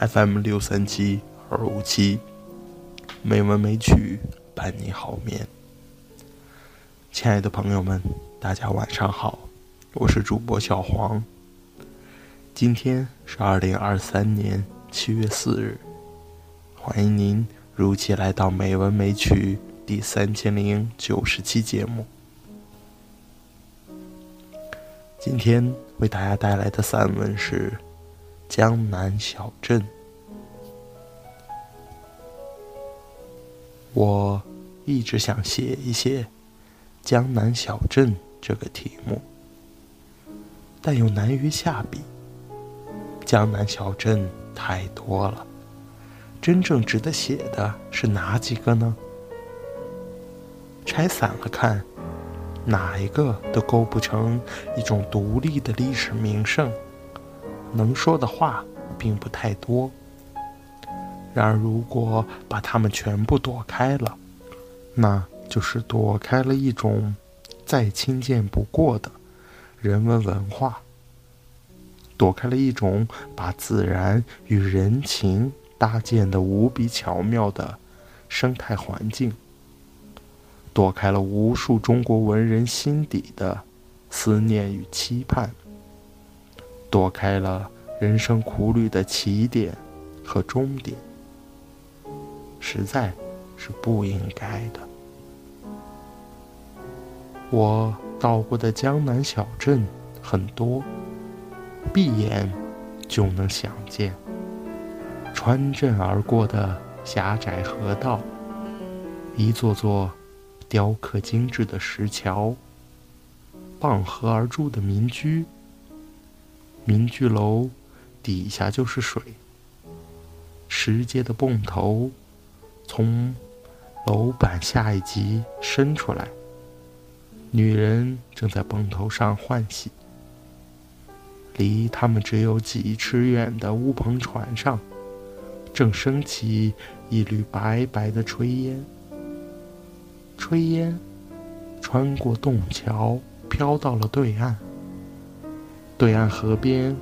FM 六三七二五七，美文美曲伴你好眠。亲爱的朋友们，大家晚上好，我是主播小黄。今天是二零二三年七月四日，欢迎您如期来到《美文美曲》第三千零九十期节目。今天为大家带来的散文是《江南小镇》。我一直想写一写《江南小镇》这个题目，但又难于下笔。江南小镇太多了，真正值得写的是哪几个呢？拆散了看。哪一个都构不成一种独立的历史名胜，能说的话并不太多。然而，如果把它们全部躲开了，那就是躲开了一种再亲见不过的人文文化，躲开了一种把自然与人情搭建的无比巧妙的生态环境。躲开了无数中国文人心底的思念与期盼，躲开了人生苦旅的起点和终点，实在是不应该的。我到过的江南小镇很多，闭眼就能想见。穿镇而过的狭窄河道，一座座。雕刻精致的石桥，傍河而筑的民居，民居楼底下就是水。石阶的泵头从楼板下一级伸出来，女人正在泵头上换洗。离他们只有几尺远的乌篷船上，正升起一缕白白的炊烟。炊烟穿过洞桥，飘到了对岸。对岸河边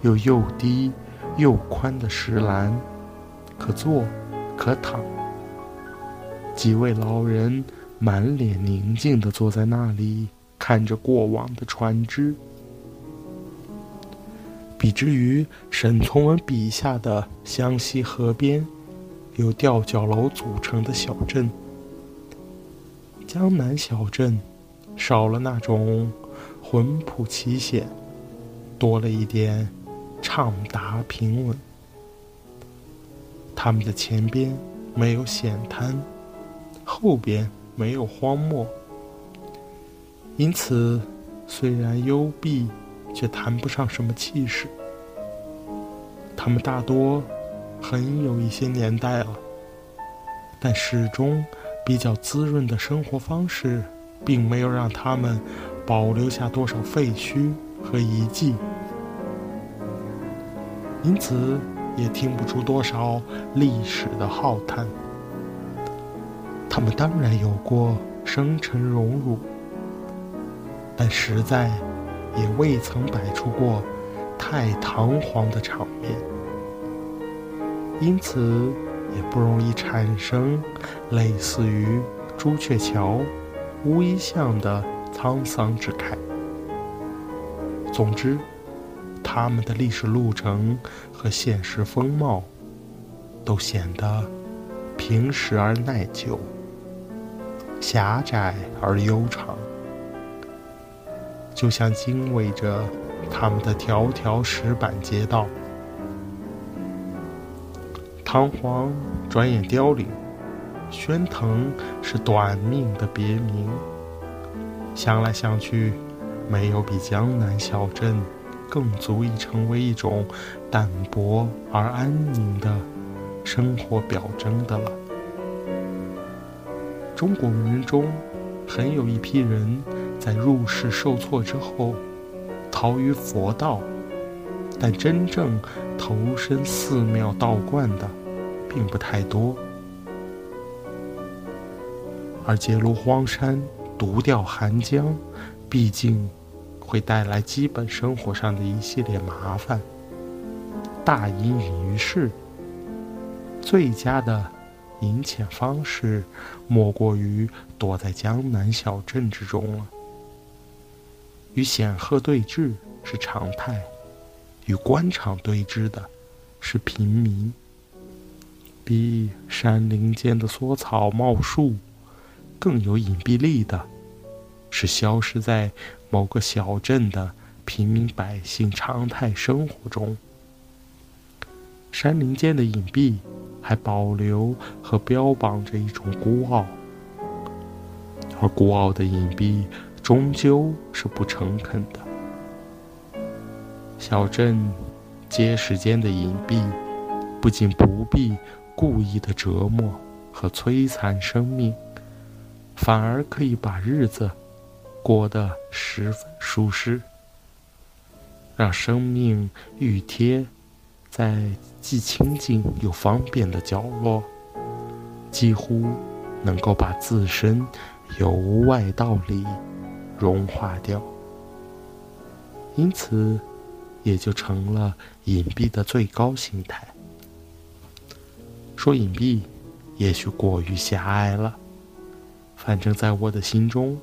有又低又宽的石栏，可坐可躺。几位老人满脸宁静地坐在那里，看着过往的船只。比之于沈从文笔下的湘西河边由吊脚楼组成的小镇。江南小镇，少了那种浑朴奇险，多了一点畅达平稳。他们的前边没有险滩，后边没有荒漠，因此虽然幽闭，却谈不上什么气势。他们大多很有一些年代了，但始终。比较滋润的生活方式，并没有让他们保留下多少废墟和遗迹，因此也听不出多少历史的浩叹。他们当然有过生辰荣辱，但实在也未曾摆出过太堂皇的场面，因此。也不容易产生类似于朱雀桥、乌衣巷的沧桑之慨。总之，他们的历史路程和现实风貌，都显得平实而耐久，狭窄而悠长，就像经纬着他们的条条石板街道。堂皇转眼凋零，喧腾是短命的别名。想来想去，没有比江南小镇更足以成为一种淡泊而安宁的生活表征的了。中国文人中，很有一批人在入世受挫之后，逃于佛道，但真正投身寺庙道观的。并不太多，而结庐荒山、独钓寒江，毕竟会带来基本生活上的一系列麻烦。大隐隐于市。最佳的隐潜方式，莫过于躲在江南小镇之中了。与显赫对峙是常态，与官场对峙的是平民。比山林间的缩草茂树更有隐蔽力的，是消失在某个小镇的平民百姓常态生活中。山林间的隐蔽还保留和标榜着一种孤傲，而孤傲的隐蔽终究是不诚恳的。小镇街市间的隐蔽，不仅不必。故意的折磨和摧残生命，反而可以把日子过得十分舒适，让生命愈贴在既清静又方便的角落，几乎能够把自身由外到里融化掉，因此也就成了隐蔽的最高形态。说隐蔽，也许过于狭隘了。反正，在我的心中，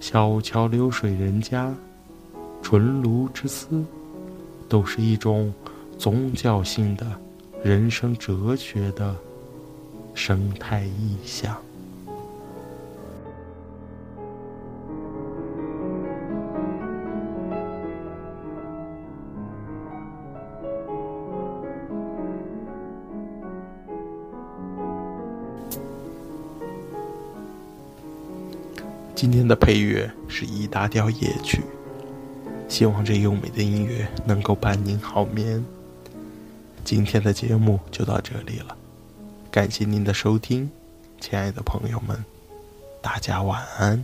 小桥流水人家，纯鲈之思，都是一种宗教性的人生哲学的生态意象。今天的配乐是《一大调夜曲》，希望这优美的音乐能够伴您好眠。今天的节目就到这里了，感谢您的收听，亲爱的朋友们，大家晚安。